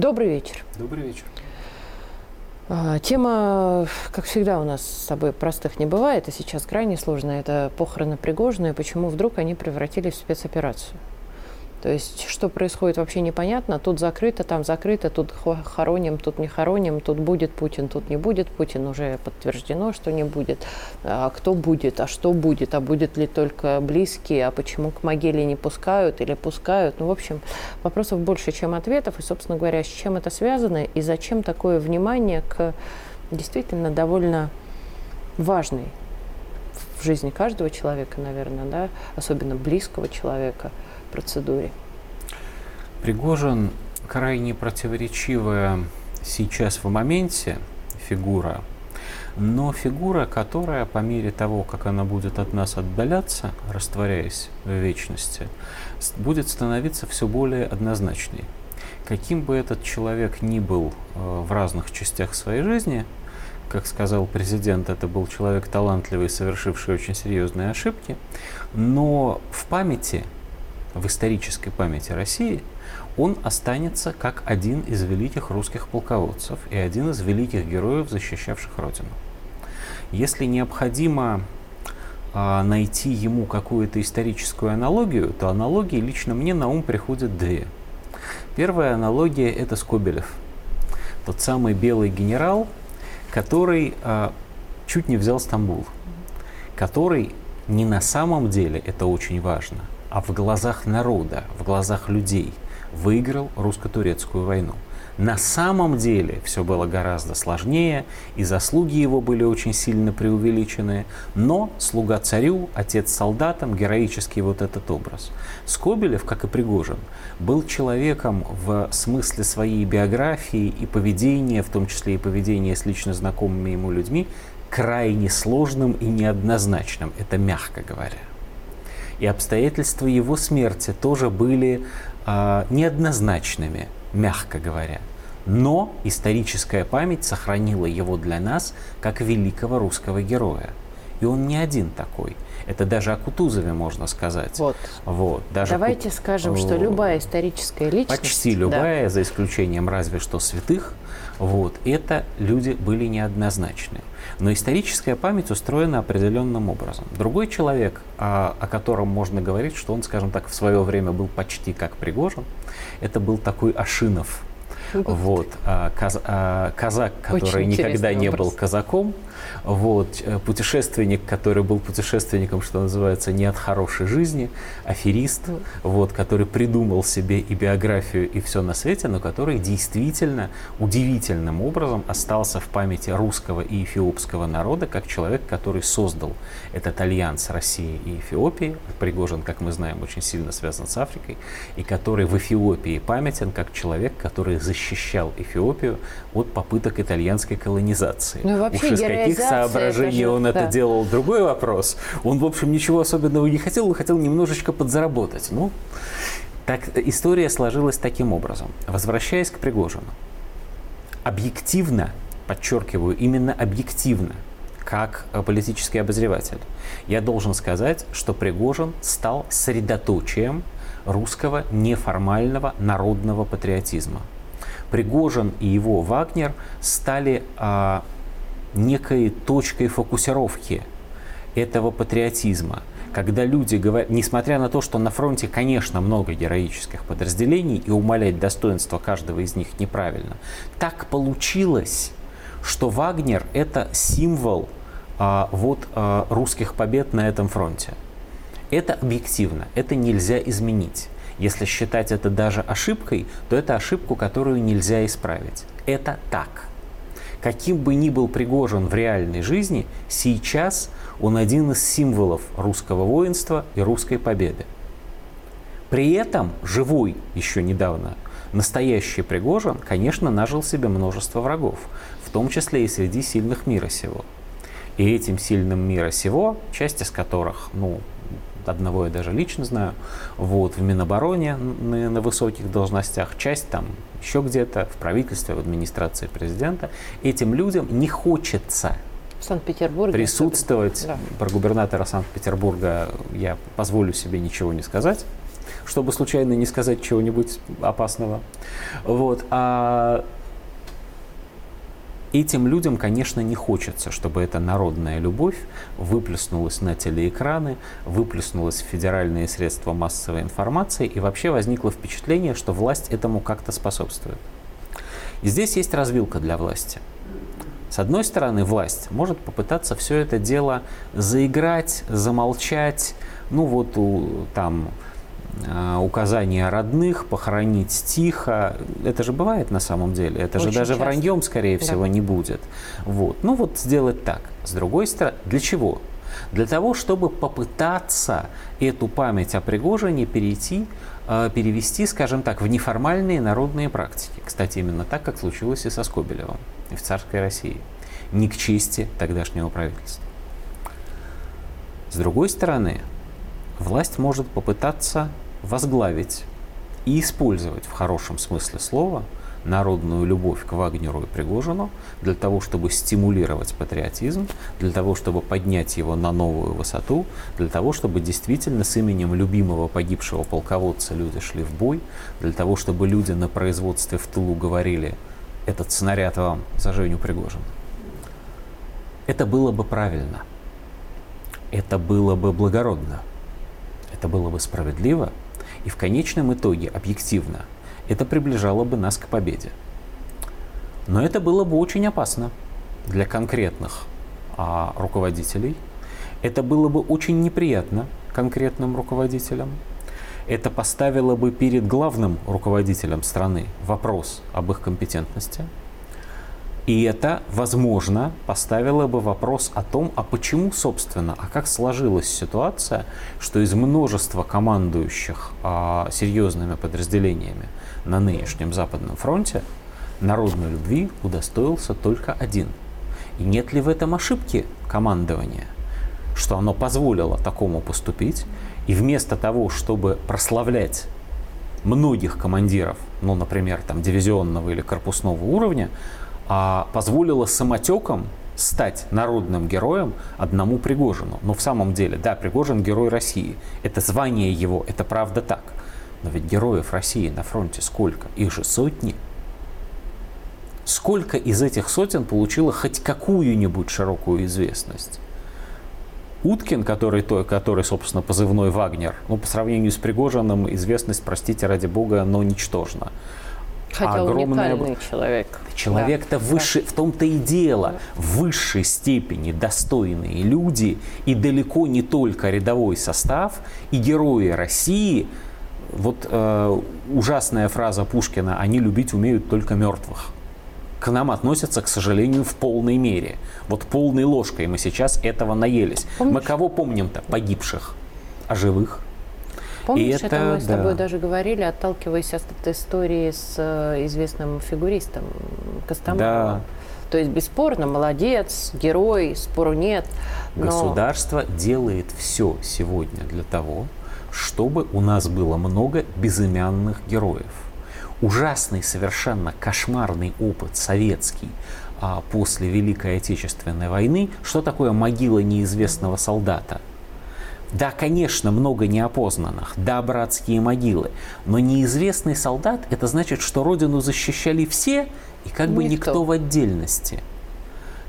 Добрый вечер. Добрый вечер. А, тема, как всегда, у нас с тобой простых не бывает, и сейчас крайне сложная. Это похороны Пригожина, и почему вдруг они превратились в спецоперацию. То есть, что происходит, вообще непонятно. Тут закрыто, там закрыто, тут хороним, тут не хороним, тут будет Путин, тут не будет Путин. Уже подтверждено, что не будет. А кто будет, а что будет, а будет ли только близкие, а почему к могиле не пускают или пускают. Ну, в общем, вопросов больше, чем ответов. И, собственно говоря, с чем это связано и зачем такое внимание к действительно довольно важной в жизни каждого человека, наверное, да, особенно близкого человека – процедуре? Пригожин крайне противоречивая сейчас в моменте фигура, но фигура, которая по мере того, как она будет от нас отдаляться, растворяясь в вечности, будет становиться все более однозначной. Каким бы этот человек ни был э, в разных частях своей жизни, как сказал президент, это был человек талантливый, совершивший очень серьезные ошибки, но в памяти в исторической памяти России, он останется как один из великих русских полководцев и один из великих героев, защищавших Родину. Если необходимо а, найти ему какую-то историческую аналогию, то аналогии лично мне на ум приходят две. Первая аналогия – это Скобелев. Тот самый белый генерал, который а, чуть не взял Стамбул, который не на самом деле, это очень важно – а в глазах народа, в глазах людей выиграл русско-турецкую войну. На самом деле все было гораздо сложнее, и заслуги его были очень сильно преувеличены, но слуга царю, отец солдатам, героический вот этот образ. Скобелев, как и Пригожин, был человеком в смысле своей биографии и поведения, в том числе и поведения с лично знакомыми ему людьми, крайне сложным и неоднозначным, это мягко говоря. И обстоятельства его смерти тоже были э, неоднозначными, мягко говоря. Но историческая память сохранила его для нас как великого русского героя. И он не один такой. Это даже о Кутузове можно сказать. Вот. вот даже Давайте Кут... скажем, что любая историческая личность... Почти любая, да. за исключением разве что святых, вот, это люди были неоднозначны. Но историческая память устроена определенным образом. Другой человек, о, о котором можно говорить, что он, скажем так, в свое время был почти как Пригожин, это был такой Ашинов. Вот, а, каз, а, казак, который Очень никогда не был казаком, вот, э, путешественник, который был путешественником, что называется, не от хорошей жизни, аферист, вот, который придумал себе и биографию, и все на свете, но который действительно удивительным образом остался в памяти русского и эфиопского народа как человек, который создал этот альянс России и Эфиопии. Пригожин, как мы знаем, очень сильно связан с Африкой, и который в Эфиопии памятен как человек, который защищал Эфиопию от попыток итальянской колонизации. Ну, вообще, Уж из каких соображений он это делал, другой вопрос. Он, в общем, ничего особенного не хотел, он хотел немножечко подзаработать. Ну, так история сложилась таким образом. Возвращаясь к Пригожину. Объективно, подчеркиваю, именно объективно, как политический обозреватель, я должен сказать, что Пригожин стал средоточием русского неформального народного патриотизма. Пригожин и его Вагнер стали а, некой точкой фокусировки этого патриотизма. Когда люди говорят, несмотря на то, что на фронте, конечно, много героических подразделений, и умалять достоинство каждого из них неправильно, так получилось, что Вагнер – это символ а, вот, а, русских побед на этом фронте. Это объективно, это нельзя изменить. Если считать это даже ошибкой, то это ошибку, которую нельзя исправить. Это так. Каким бы ни был Пригожин в реальной жизни, сейчас он один из символов русского воинства и русской победы. При этом живой еще недавно настоящий Пригожин, конечно, нажил себе множество врагов, в том числе и среди сильных мира сего. И этим сильным мира сего, часть из которых, ну, одного я даже лично знаю, вот, в Минобороне на, на высоких должностях, часть там еще где-то, в правительстве, в администрации президента, этим людям не хочется Санкт-Петербурге присутствовать. Да. Про губернатора Санкт-Петербурга я позволю себе ничего не сказать, чтобы случайно не сказать чего-нибудь опасного. Вот. А Этим людям, конечно, не хочется, чтобы эта народная любовь выплеснулась на телеэкраны, выплеснулась в федеральные средства массовой информации и вообще возникло впечатление, что власть этому как-то способствует. И здесь есть развилка для власти. С одной стороны, власть может попытаться все это дело заиграть, замолчать, ну вот у, там указания родных, похоронить тихо. Это же бывает на самом деле. Это Очень же даже часто. враньем, скорее всего, да. не будет. Вот. Ну вот сделать так. С другой стороны, для чего? Для того, чтобы попытаться эту память о Пригожине перейти, э, перевести, скажем так, в неформальные народные практики. Кстати, именно так, как случилось и со Скобелевым, и в царской России. Не к чести тогдашнего правительства. С другой стороны, власть может попытаться возглавить и использовать в хорошем смысле слова народную любовь к Вагнеру и Пригожину для того, чтобы стимулировать патриотизм, для того, чтобы поднять его на новую высоту, для того, чтобы действительно с именем любимого погибшего полководца люди шли в бой, для того, чтобы люди на производстве в тылу говорили «этот снаряд вам за Женю Пригожина». Это было бы правильно. Это было бы благородно это было бы справедливо, и в конечном итоге, объективно, это приближало бы нас к победе. Но это было бы очень опасно для конкретных а, руководителей. Это было бы очень неприятно конкретным руководителям. Это поставило бы перед главным руководителем страны вопрос об их компетентности – и это, возможно, поставило бы вопрос о том, а почему, собственно, а как сложилась ситуация, что из множества командующих а, серьезными подразделениями на нынешнем Западном фронте народной любви удостоился только один. И нет ли в этом ошибки командования, что оно позволило такому поступить, и вместо того, чтобы прославлять многих командиров, ну, например, там, дивизионного или корпусного уровня, а, позволило самотеком стать народным героем одному Пригожину. Но в самом деле, да, Пригожин герой России. Это звание его, это правда так. Но ведь героев России на фронте сколько? Их же сотни. Сколько из этих сотен получило хоть какую-нибудь широкую известность? Уткин, который, который, собственно, позывной Вагнер, ну, по сравнению с Пригожиным, известность, простите ради бога, но ничтожна. Хотя огромная... уникальный человек. Человек-то да. выше, в том-то и дело, в высшей степени достойные люди, и далеко не только рядовой состав, и герои России. Вот э, ужасная фраза Пушкина «они любить умеют только мертвых» к нам относятся, к сожалению, в полной мере. Вот полной ложкой мы сейчас этого наелись. Помнишь? Мы кого помним-то? Погибших. А живых? Помнишь, и это, это мы с да. тобой даже говорили, отталкиваясь от этой истории с э, известным фигуристом Костомаровым. Да. То есть бесспорно, молодец, герой, спору нет. Но... Государство делает все сегодня для того, чтобы у нас было много безымянных героев. Ужасный, совершенно кошмарный опыт советский а, после Великой Отечественной войны. Что такое могила неизвестного солдата? Да, конечно, много неопознанных, да, братские могилы, но неизвестный солдат – это значит, что родину защищали все и как бы никто, никто в отдельности.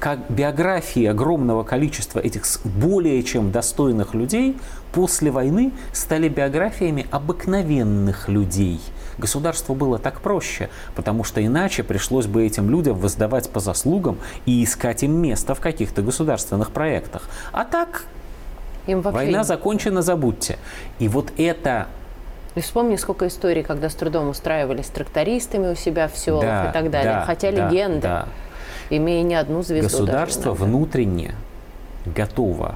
Как биографии огромного количества этих более чем достойных людей после войны стали биографиями обыкновенных людей. Государству было так проще, потому что иначе пришлось бы этим людям воздавать по заслугам и искать им место в каких-то государственных проектах. А так им вообще... Война закончена, забудьте. И вот это и вспомни, сколько историй, когда с трудом устраивались трактористами у себя в селах да, и так далее. Да, Хотя да, легенда, да. имея не одну звезду. Государство даже, внутренне готово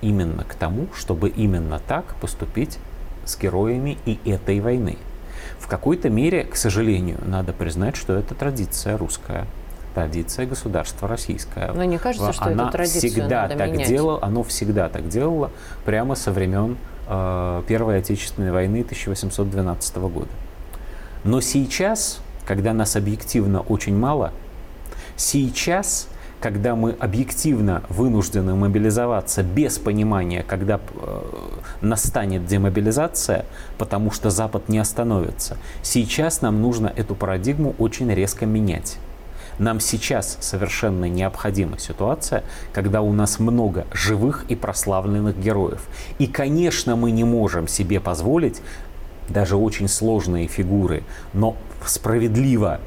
именно к тому, чтобы именно так поступить с героями и этой войны. В какой-то мере, к сожалению, надо признать, что это традиция русская традиция государства российское. Но не кажется, что она эту традицию всегда надо так менять. делала, оно всегда так делало прямо со времен э, Первой Отечественной войны 1812 года. Но сейчас, когда нас объективно очень мало, сейчас, когда мы объективно вынуждены мобилизоваться без понимания, когда э, настанет демобилизация, потому что Запад не остановится. Сейчас нам нужно эту парадигму очень резко менять. Нам сейчас совершенно необходима ситуация, когда у нас много живых и прославленных героев. И, конечно, мы не можем себе позволить даже очень сложные фигуры, но справедливо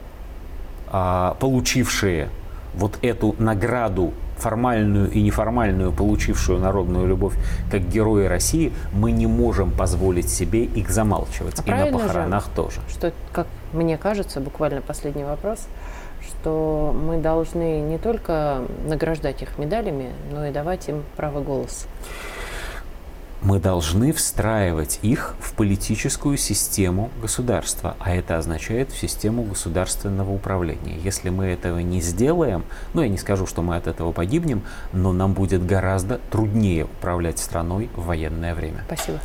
а, получившие вот эту награду формальную и неформальную, получившую народную любовь как герои России, мы не можем позволить себе их замалчивать. А и на похоронах же, тоже. Что, как мне кажется, буквально последний вопрос, что мы должны не только награждать их медалями, но и давать им право голоса. Мы должны встраивать их в политическую систему государства, а это означает в систему государственного управления. Если мы этого не сделаем, ну я не скажу, что мы от этого погибнем, но нам будет гораздо труднее управлять страной в военное время. Спасибо.